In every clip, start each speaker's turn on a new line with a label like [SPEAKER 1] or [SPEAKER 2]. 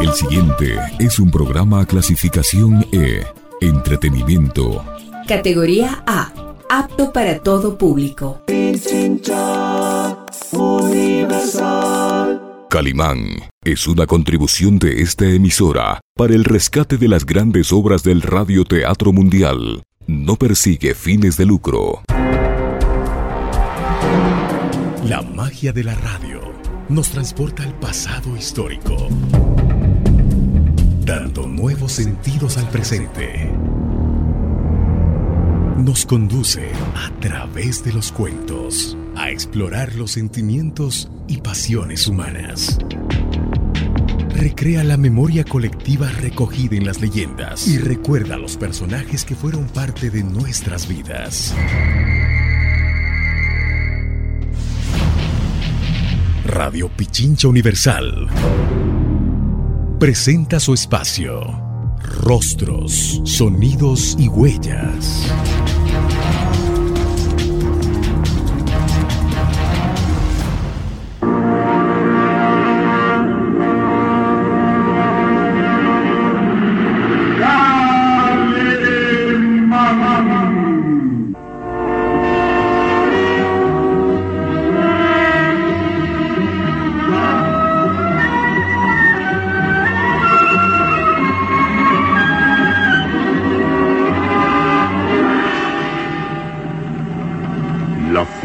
[SPEAKER 1] El siguiente es un programa clasificación E, entretenimiento.
[SPEAKER 2] Categoría A, apto para todo público.
[SPEAKER 1] Calimán es una contribución de esta emisora para el rescate de las grandes obras del radioteatro mundial. No persigue fines de lucro.
[SPEAKER 3] La magia de la radio nos transporta al pasado histórico, dando nuevos sentidos al presente. Nos conduce a través de los cuentos a explorar los sentimientos y pasiones humanas. Recrea la memoria colectiva recogida en las leyendas y recuerda los personajes que fueron parte de nuestras vidas. Radio Pichincha Universal presenta su espacio. Rostros, sonidos y huellas.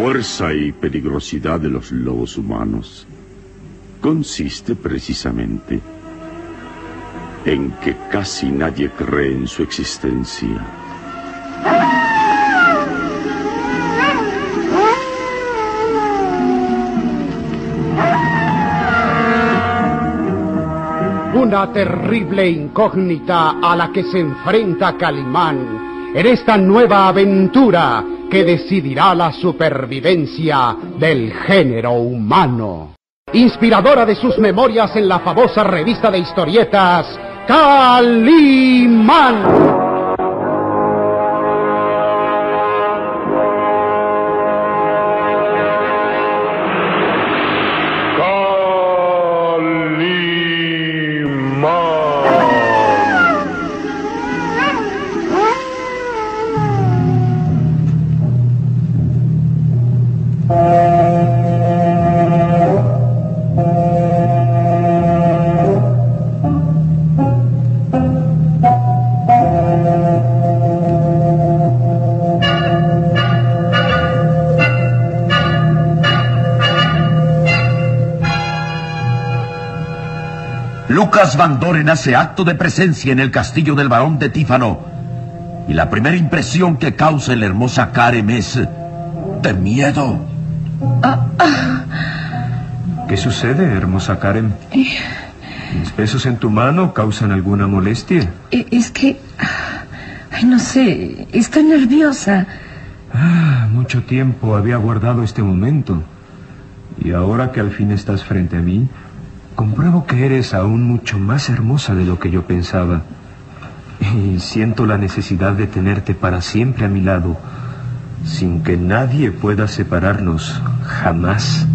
[SPEAKER 4] Fuerza y peligrosidad de los lobos humanos consiste precisamente en que casi nadie cree en su existencia.
[SPEAKER 5] Una terrible incógnita a la que se enfrenta Calimán en esta nueva aventura que decidirá la supervivencia del género humano. Inspiradora de sus memorias en la famosa revista de historietas Calimán.
[SPEAKER 6] Lucas Van Doren hace acto de presencia en el castillo del barón de Tífano. Y la primera impresión que causa en la hermosa Karen es de miedo.
[SPEAKER 7] ¿Qué sucede, hermosa Karen? ¿Mis besos en tu mano causan alguna molestia?
[SPEAKER 8] Eh, Es que... Ay, no sé, estoy nerviosa.
[SPEAKER 7] Ah, mucho tiempo había guardado este momento. Y ahora que al fin estás frente a mí, compruebo que eres aún mucho más hermosa de lo que yo pensaba. Y siento la necesidad de tenerte para siempre a mi lado, sin que nadie pueda separarnos jamás.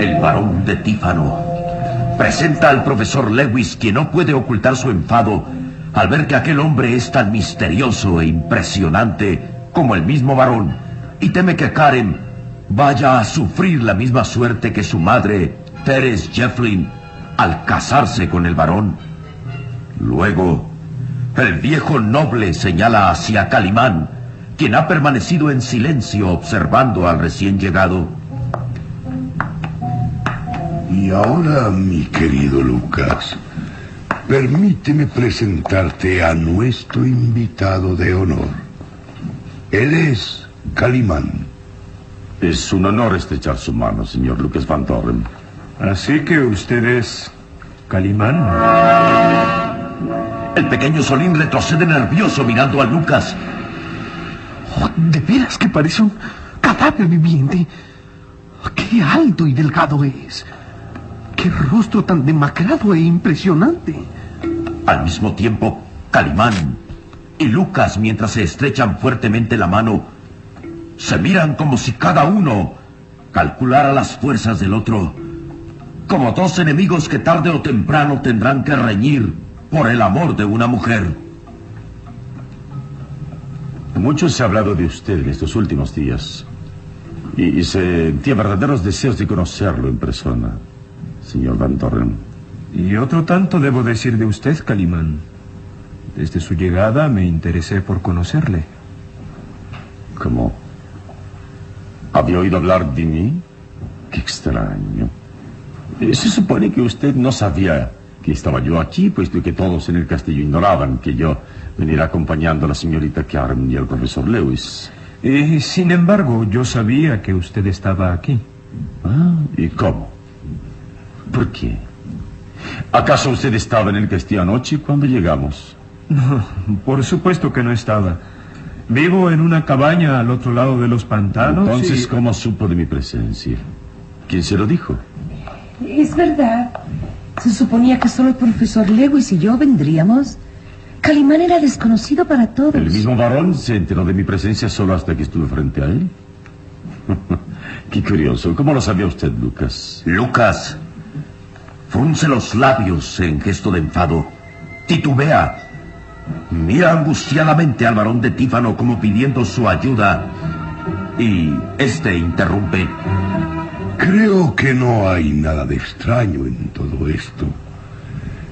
[SPEAKER 6] El barón de Tífano presenta al profesor Lewis, quien no puede ocultar su enfado al ver que aquel hombre es tan misterioso e impresionante como el mismo varón, y teme que Karen vaya a sufrir la misma suerte que su madre, Teres Jefflin, al casarse con el varón. Luego, el viejo noble señala hacia Calimán, quien ha permanecido en silencio observando al recién llegado.
[SPEAKER 9] Y ahora, mi querido Lucas, permíteme presentarte a nuestro invitado de honor. Él es Calimán.
[SPEAKER 4] Es un honor estrechar su mano, señor Lucas Van Doren.
[SPEAKER 7] Así que usted es Calimán.
[SPEAKER 6] El pequeño Solín retrocede nervioso mirando a Lucas.
[SPEAKER 10] Oh, de veras que parece un cadáver viviente. Qué alto y delgado es. Qué rostro tan demacrado e impresionante.
[SPEAKER 6] Al mismo tiempo, Calimán y Lucas, mientras se estrechan fuertemente la mano, se miran como si cada uno calculara las fuerzas del otro como dos enemigos que tarde o temprano tendrán que reñir por el amor de una mujer.
[SPEAKER 4] Mucho se ha hablado de usted en estos últimos días. Y, se tiene verdaderos deseos de conocerlo en persona, señor Van Torren.
[SPEAKER 7] Y otro tanto debo decir de usted, Calimán. Desde su llegada me interesé por conocerle.
[SPEAKER 4] ¿Cómo? ¿Había oído hablar de mí? Qué extraño. Eh, se supone que usted no sabía que estaba yo aquí, puesto que todos en el castillo ignoraban que yo veniera acompañando a la señorita Carmen y al profesor Lewis.
[SPEAKER 7] Y, sin embargo, yo sabía que usted estaba aquí.
[SPEAKER 4] Ah, ¿y cómo? ¿Por qué? ¿Acaso usted estaba en el castillo anoche cuando llegamos?
[SPEAKER 7] No, por supuesto que no estaba. Vivo en una cabaña al otro lado de los pantanos.
[SPEAKER 4] Entonces, ¿cómo supo de mi presencia? ¿Quién se lo dijo?
[SPEAKER 8] Es verdad. Se suponía que solo el profesor Lewis y yo vendríamos. Calimán era desconocido para todos.
[SPEAKER 4] ¿El mismo varón se enteró de mi presencia solo hasta que estuve frente a él? Qué curioso. ¿Cómo lo sabía usted, Lucas?
[SPEAKER 6] Lucas. Frunce los labios en gesto de enfado. Titubea. Mira angustiadamente al varón de Tífano como pidiendo su ayuda. Y este interrumpe.
[SPEAKER 9] Creo que no hay nada de extraño en todo esto.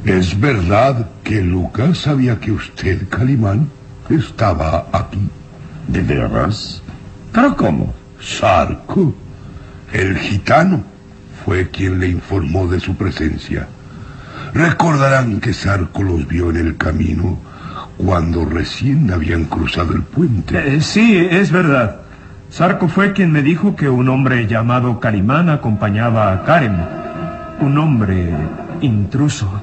[SPEAKER 9] Es verdad que Lucas sabía que usted, Calimán, estaba aquí.
[SPEAKER 4] ¿De veras? ¿Pero cómo?
[SPEAKER 9] Sarco, el gitano, fue quien le informó de su presencia. Recordarán que Sarco los vio en el camino cuando recién habían cruzado el puente.
[SPEAKER 7] Eh, sí, es verdad. Sarco fue quien me dijo que un hombre llamado Calimán acompañaba a Karen. Un hombre intruso.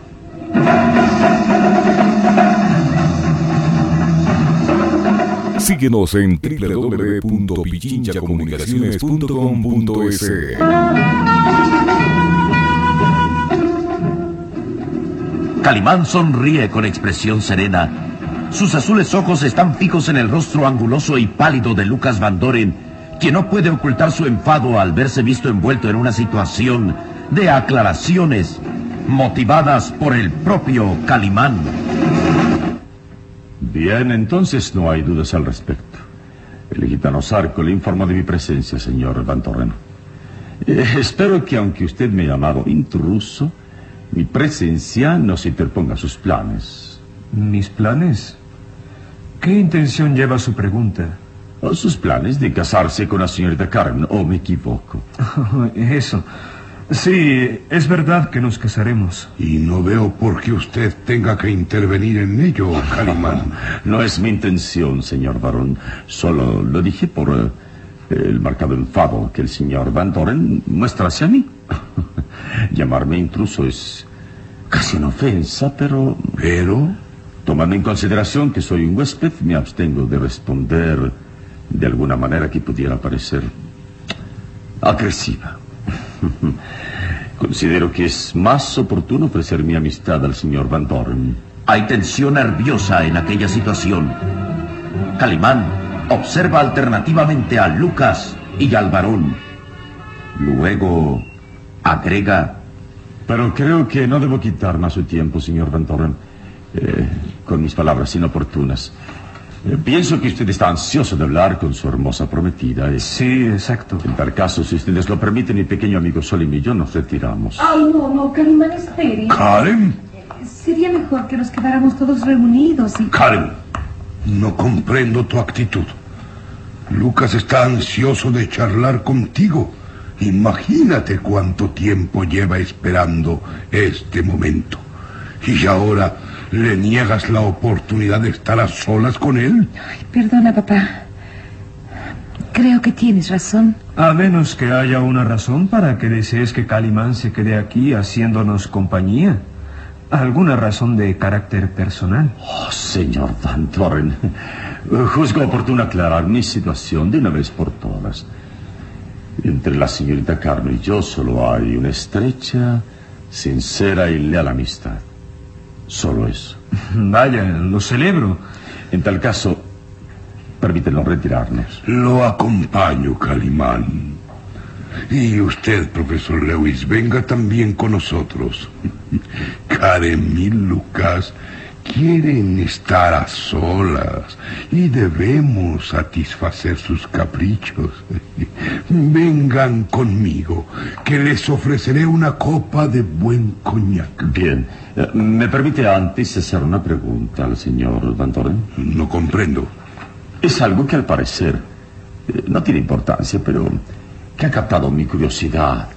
[SPEAKER 1] Síguenos en www.pichinchacomunicaciones.com.es.
[SPEAKER 6] Calimán sonríe con expresión serena sus azules ojos están fijos en el rostro anguloso y pálido de Lucas Van Doren, quien no puede ocultar su enfado al verse visto envuelto en una situación de aclaraciones motivadas por el propio Calimán.
[SPEAKER 4] Bien, entonces no hay dudas al respecto. El gitano Sarco le informó de mi presencia, señor Van Torren. Eh, espero que aunque usted me ha llamado intruso, mi presencia no se interponga a sus planes.
[SPEAKER 7] ¿Mis planes? ¿Qué intención lleva su pregunta?
[SPEAKER 4] sus planes de casarse con la señorita Carmen, ¿o me equivoco?
[SPEAKER 7] Eso. Sí, es verdad que nos casaremos.
[SPEAKER 9] Y no veo por qué usted tenga que intervenir en ello, Calimán.
[SPEAKER 4] no es mi intención, señor varón. Solo lo dije por eh, el marcado enfado que el señor Van Doren muestra hacia mí. Llamarme intruso es casi una ofensa, pero...
[SPEAKER 9] ¿Pero?
[SPEAKER 4] Tomando en consideración que soy un huésped, me abstengo de responder de alguna manera que pudiera parecer agresiva. Considero que es más oportuno ofrecer mi amistad al señor Van Doren.
[SPEAKER 6] Hay tensión nerviosa en aquella situación. Calimán observa alternativamente a Lucas y al varón. Luego agrega...
[SPEAKER 4] Pero creo que no debo quitar más su tiempo, señor Van Doren. Eh, con mis palabras inoportunas. Eh, pienso que usted está ansioso de hablar con su hermosa prometida.
[SPEAKER 7] Y... Sí, exacto.
[SPEAKER 4] En tal caso, si ustedes lo permiten, mi pequeño amigo Solim y yo nos retiramos.
[SPEAKER 8] Ay, no, no, Calimán, espere.
[SPEAKER 9] ¿Karen?
[SPEAKER 8] Sería mejor que nos quedáramos todos reunidos y...
[SPEAKER 9] Karen, no comprendo tu actitud. Lucas está ansioso de charlar contigo. Imagínate cuánto tiempo lleva esperando este momento. Y ahora ¿Le niegas la oportunidad de estar a solas con él?
[SPEAKER 8] Ay, perdona, papá. Creo que tienes razón.
[SPEAKER 7] A menos que haya una razón para que desees que Calimán se quede aquí haciéndonos compañía. ¿Alguna razón de carácter personal?
[SPEAKER 4] Oh, señor Van Doren. Juzgo oportuno aclarar mi situación de una vez por todas. Entre la señorita Carmen y yo solo hay una estrecha, sincera y leal amistad. Solo eso.
[SPEAKER 7] Vaya, lo celebro.
[SPEAKER 4] En tal caso, permítenos retirarnos.
[SPEAKER 9] Lo acompaño, Calimán. Y usted, profesor Lewis, venga también con nosotros. Karen y Lucas quieren estar a solas y debemos satisfacer sus caprichos. Vengan conmigo, que les ofreceré una copa de buen coñac.
[SPEAKER 4] Bien. Eh, ¿Me permite antes hacer una pregunta al señor Van Doren?
[SPEAKER 9] No comprendo.
[SPEAKER 4] Es algo que al parecer eh, no tiene importancia, pero que ha captado mi curiosidad.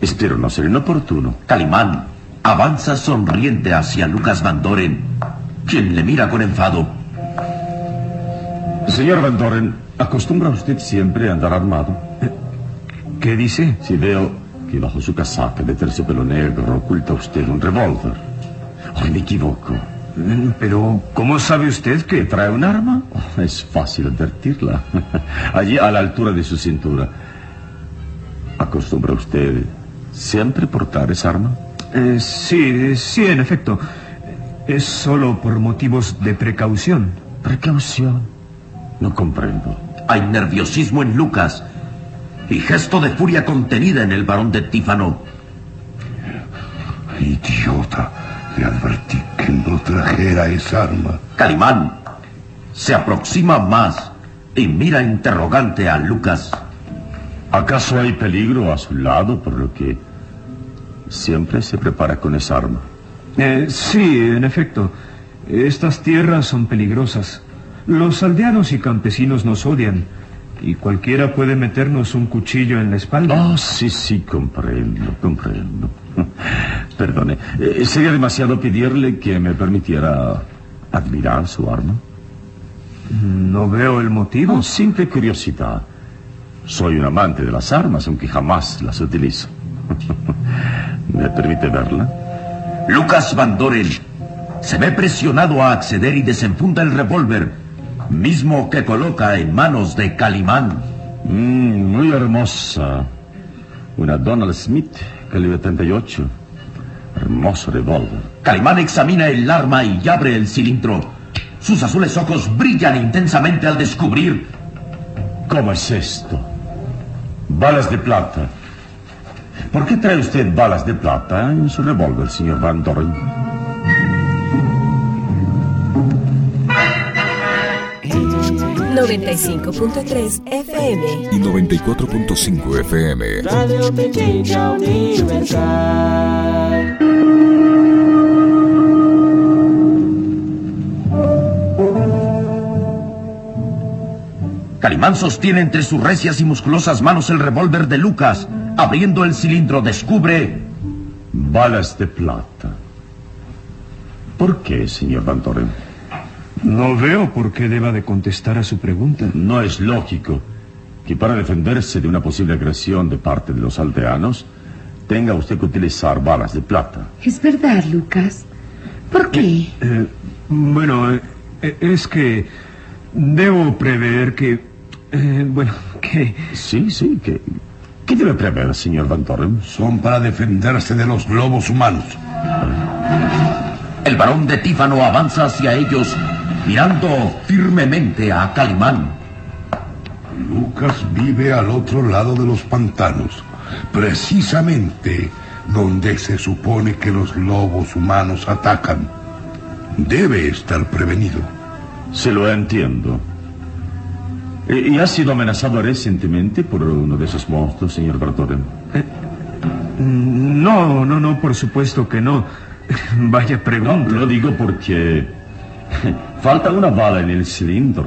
[SPEAKER 4] Espero no ser inoportuno. Calimán avanza sonriente hacia Lucas Van Doren, quien le mira con enfado. Señor Van Doren, ¿acostumbra usted siempre a andar armado?
[SPEAKER 7] ¿Qué dice?
[SPEAKER 4] Si veo que bajo su casaca de terciopelo negro oculta usted un revólver. ¿O me equivoco?
[SPEAKER 7] Mm, Pero, ¿cómo sabe usted que trae un arma?
[SPEAKER 4] Oh, Es fácil advertirla. Allí a la altura de su cintura. ¿Acostumbra usted siempre portar esa arma?
[SPEAKER 7] Eh, sí, sí, en efecto. Es solo por motivos de precaución.
[SPEAKER 4] ¿Precaución? No comprendo. Hay nerviosismo en Lucas y gesto de furia contenida en el varón de Tífano.
[SPEAKER 9] Idiota, le advertí que no trajera esa arma.
[SPEAKER 4] Calimán se aproxima más y mira interrogante a Lucas. ¿Acaso hay peligro a su lado por lo que siempre se prepara con esa arma?
[SPEAKER 7] Eh, sí, en efecto. Estas tierras son peligrosas. Los aldeanos y campesinos nos odian. Y cualquiera puede meternos un cuchillo en la espalda.
[SPEAKER 4] Oh, sí, sí, comprendo, comprendo. Perdone, eh, ¿sería demasiado pedirle que me permitiera admirar su arma?
[SPEAKER 7] No veo el motivo.
[SPEAKER 4] Simple curiosidad. Soy un amante de las armas, aunque jamás las utilizo. ¿Me permite verla? Lucas Van Doren se ve presionado a acceder y desenfunda el revólver, mismo que coloca en manos de Calimán. Mm, muy hermosa. Una Donald Smith, calibre 38. Hermoso revólver. Calimán examina el arma y abre el cilindro. Sus azules ojos brillan intensamente al descubrir. ¿Cómo es esto? Balas de plata. ¿Por qué trae usted balas de plata en su revólver, señor Van Doren?
[SPEAKER 8] 95.3 FM.
[SPEAKER 1] y 94.5 FM.
[SPEAKER 11] Radio Pequeña Universal.
[SPEAKER 4] Calimán sostiene entre sus recias y musculosas manos el revólver de Lucas. Abriendo el cilindro, descubre. Balas de plata. ¿Por qué, señor Van Doren?
[SPEAKER 7] No veo por qué deba de contestar a su pregunta.
[SPEAKER 4] No es lógico que para defenderse de una posible agresión de parte de los aldeanos tenga usted que utilizar balas de plata.
[SPEAKER 12] Es verdad, Lucas. ¿Por qué?
[SPEAKER 7] Eh, bueno, eh, es que debo prever que... eh, bueno, que...
[SPEAKER 4] Sí, sí, que... ¿Qué debe prever, señor Van Doren?
[SPEAKER 9] Son para defenderse de los lobos humanos.
[SPEAKER 4] El varón de Tífano avanza hacia ellos, mirando firmemente a Calimán.
[SPEAKER 9] Lucas vive al otro lado de los pantanos, precisamente donde se supone que los lobos humanos atacan. Debe estar prevenido.
[SPEAKER 4] Se lo entiendo. ¿Y ha sido amenazado recientemente por uno de esos monstruos, señor Van Doren?
[SPEAKER 7] No, no, no, por supuesto que no. Vaya
[SPEAKER 4] No,
[SPEAKER 7] pregunta.
[SPEAKER 4] lo digo porque falta una bala en el cilindro.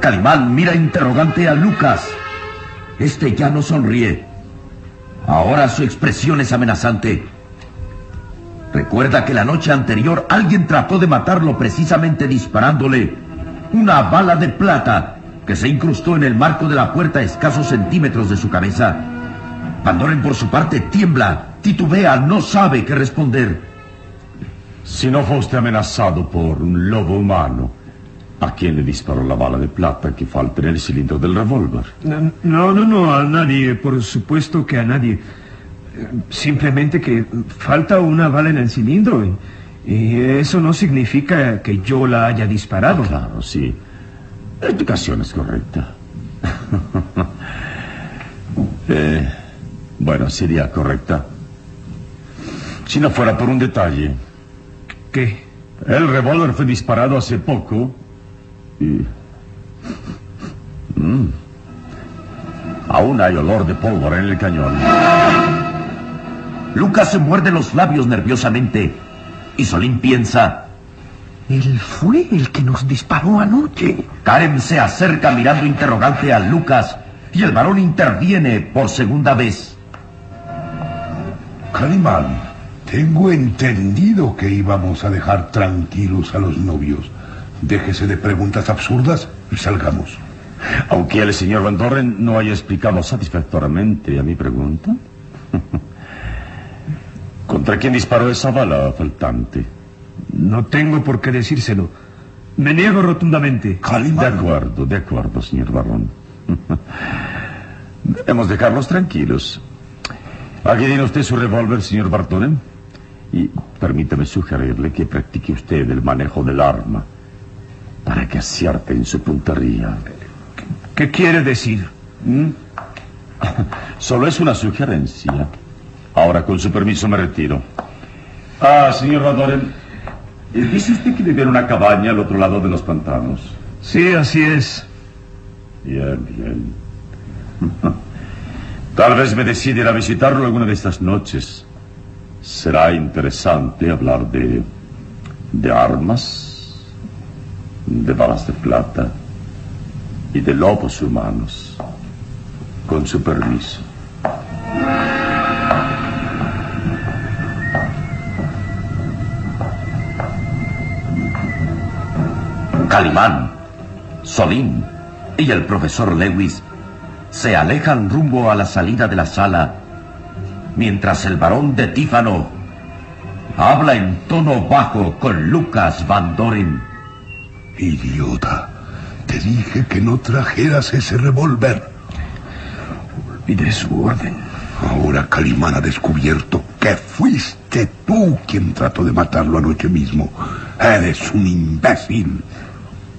[SPEAKER 4] Calimán mira interrogante a Lucas. Este ya no sonríe. Ahora su expresión es amenazante. Recuerda que la noche anterior alguien trató de matarlo precisamente disparándole una bala de plata que se incrustó en el marco de la puerta a escasos centímetros de su cabeza. Pandoren por su parte tiembla, titubea, no sabe qué responder. Si no fue usted amenazado por un lobo humano, ¿a quién le disparó la bala de plata que falta en el cilindro del revólver?
[SPEAKER 7] No, no, no, a nadie, por supuesto que a nadie. Simplemente que falta una bala en el cilindro y, y eso no significa que yo la haya disparado.
[SPEAKER 4] Ah, claro, sí. La explicación es correcta. Eh, bueno, sería correcta. Si no fuera por un detalle.
[SPEAKER 7] ¿Qué?
[SPEAKER 4] El revólver fue disparado hace poco y... Mm. Aún hay olor de pólvora en el cañón.
[SPEAKER 6] Lucas se muerde los labios nerviosamente y Solín piensa...
[SPEAKER 10] Él fue el que nos disparó anoche.
[SPEAKER 6] Karen se acerca mirando interrogante a Lucas y el varón interviene por segunda vez.
[SPEAKER 9] Calimán, tengo entendido que íbamos a dejar tranquilos a los novios. Déjese de preguntas absurdas y salgamos.
[SPEAKER 4] Aunque el señor Van Doren no haya explicado satisfactoriamente a mi pregunta. ¿Contra quién disparó esa bala faltante?
[SPEAKER 7] No tengo por qué decírselo. Me niego rotundamente.
[SPEAKER 4] De acuerdo, de acuerdo, señor Barón. Debemos dejarlos tranquilos. Aquí tiene usted su revólver, señor Bartonen. Y permítame sugerirle que practique usted el manejo del arma para que acierte en su puntería.
[SPEAKER 7] ¿Qué quiere decir?
[SPEAKER 4] ¿Mm? Solo es una sugerencia. Ahora, con su permiso, me retiro. Ah, señor Van Doren, dice usted que vive en una cabaña al otro lado de los pantanos.
[SPEAKER 7] Sí, así es.
[SPEAKER 4] Bien, bien. Tal vez me decida ir a visitarlo alguna de estas noches. Será interesante hablar de. de armas, de balas de plata y de lobos humanos. Con su permiso.
[SPEAKER 6] Calimán, Solín y el profesor Lewis se alejan rumbo a la salida de la sala, mientras el varón de Tífano habla en tono bajo con Lucas Van Doren.
[SPEAKER 9] Idiota, te dije que no trajeras ese revólver.
[SPEAKER 10] Olvidé su orden.
[SPEAKER 9] Ahora Calimán ha descubierto que fuiste tú quien trató de matarlo anoche mismo. Eres un imbécil.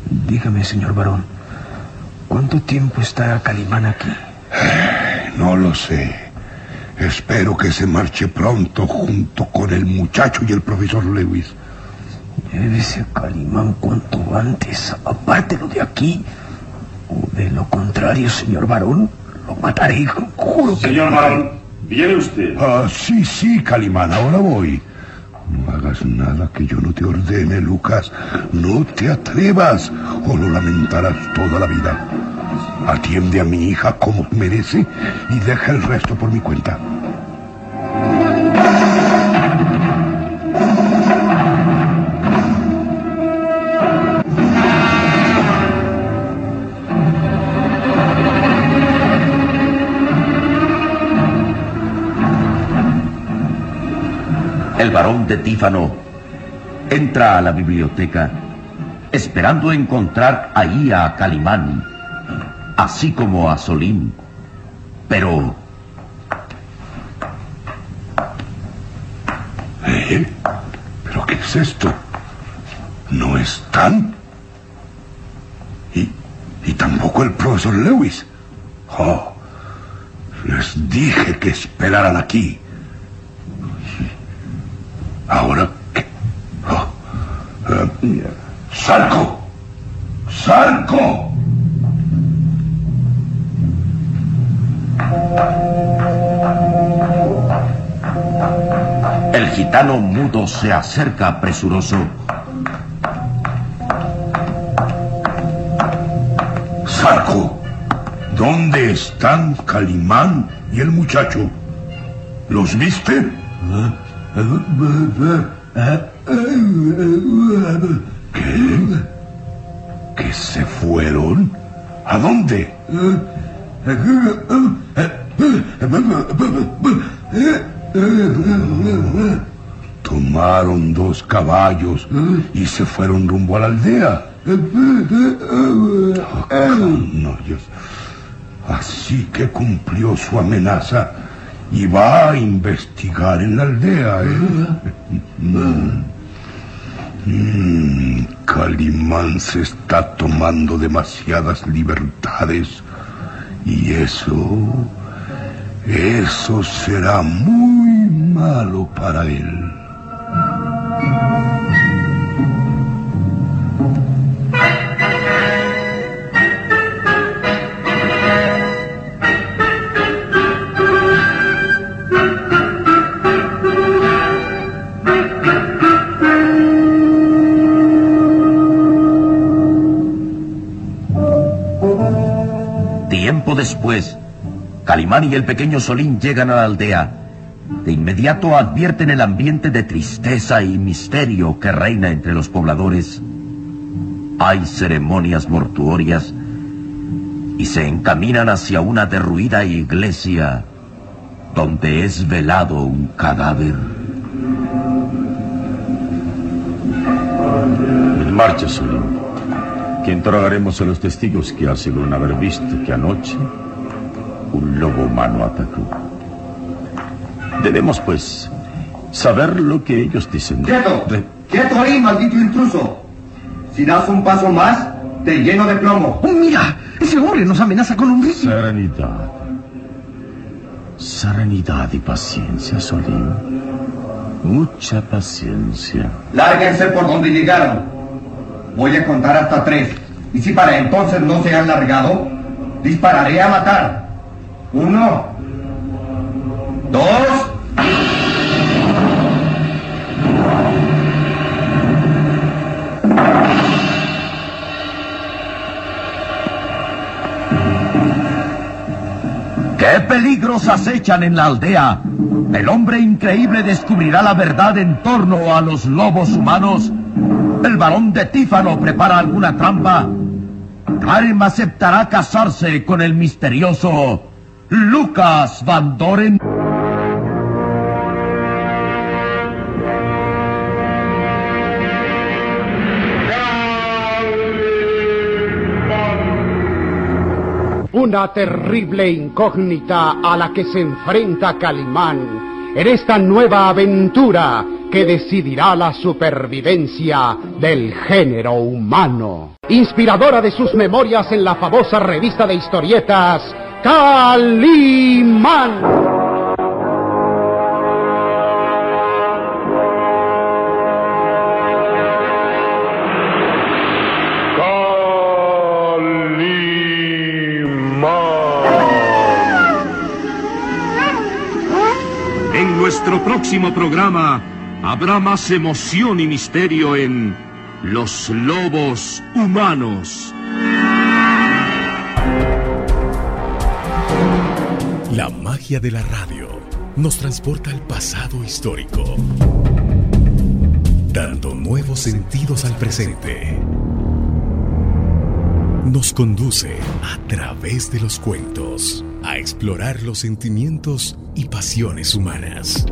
[SPEAKER 10] Dígame, señor varón, ¿cuánto tiempo está Calimán aquí?
[SPEAKER 9] No lo sé. Espero que se marche pronto junto con el muchacho y el profesor Lewis.
[SPEAKER 10] Llévese a Calimán cuanto antes. Apártelo de aquí. O de lo contrario, señor varón, lo mataré. Juro que...
[SPEAKER 4] Señor Barón, ¿viene usted?
[SPEAKER 9] Ah, sí, sí, Calimán, ahora voy. No hagas nada que yo no te ordene, Lucas. No te atrevas o lo lamentarás toda la vida. Atiende a mi hija como merece y deja el resto por mi cuenta.
[SPEAKER 6] El varón de Tífano entra a la biblioteca esperando encontrar ahí a Calimán, así como a Solín. Pero
[SPEAKER 9] ¿Eh? ¿Pero qué es esto? ¿No están? Y, y tampoco el profesor Lewis. Oh, les dije que esperaran aquí. Ahora qué. Oh, eh, ¡Sarco!
[SPEAKER 6] El gitano mudo se acerca presuroso.
[SPEAKER 9] Sarco, ¿dónde están Calimán y el muchacho? ¿Los viste? ¿Qué? ¿Que se fueron? ¿A dónde? Tomaron dos caballos y se fueron rumbo a la aldea. Oh. Así que cumplió su amenaza y va a investigar en la aldea. ¿eh? Mm. Mm, Calimán se está tomando demasiadas libertades y eso Eso será muy malo para él.
[SPEAKER 6] Tiempo después, Calimán y el pequeño Solín llegan a la aldea. De inmediato advierten el ambiente de tristeza y misterio que reina entre los pobladores. Hay ceremonias mortuorias y se encaminan hacia una derruida iglesia donde es velado un cadáver.
[SPEAKER 4] En marcha, Solín. Que interrogaremos a los testigos que aseguran haber visto que anoche un lobo humano atacó. Debemos, pues, saber lo que ellos dicen.
[SPEAKER 13] ¡Quieto! ¡Quieto ahí, maldito intruso! Si das un paso más, te lleno de plomo.
[SPEAKER 10] Oh, mira, ese hombre nos amenaza con un río.
[SPEAKER 4] Serenidad. Serenidad y paciencia, Solín. Mucha paciencia.
[SPEAKER 13] Lárguense por donde llegaron. Voy a contar hasta tres. Y si para entonces no se han largado, dispararé a matar. Uno. Dos.
[SPEAKER 6] ¿Qué peligros acechan en la aldea? ¿El hombre increíble descubrirá la verdad en torno a los lobos humanos? ¿El varón de Tífano prepara alguna trampa? ¿Karen aceptará casarse con el misterioso Lucas Van Doren?
[SPEAKER 5] Una terrible incógnita a la que se enfrenta Calimán en esta nueva aventura que decidirá la supervivencia del género humano. Inspiradora de sus memorias en la famosa revista de historietas Calimán.
[SPEAKER 14] En nuestro próximo programa habrá más emoción y misterio en Los Lobos Humanos.
[SPEAKER 3] La magia de la radio nos transporta al pasado histórico, dando nuevos sentidos al presente. Nos conduce a través de los cuentos a explorar los sentimientos y pasiones humanas.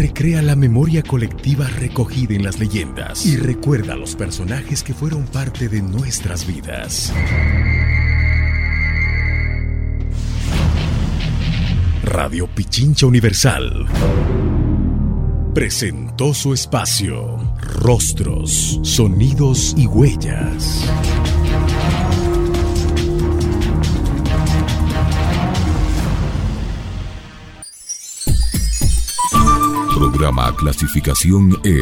[SPEAKER 3] Recrea la memoria colectiva recogida en las leyendas y recuerda a los personajes que fueron parte de nuestras vidas. Radio Pichincha Universal presentó su espacio Rostros, Sonidos y Huellas. Programa clasificación E.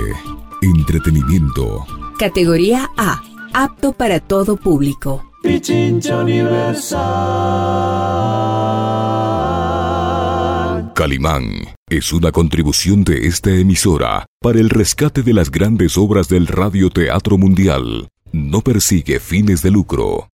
[SPEAKER 3] Entretenimiento.
[SPEAKER 2] Categoría A. Apto para todo público.
[SPEAKER 11] Pichincha Universal.
[SPEAKER 1] Calimán es una contribución de esta emisora para el rescate de las grandes obras del radioteatro mundial. No persigue fines de lucro.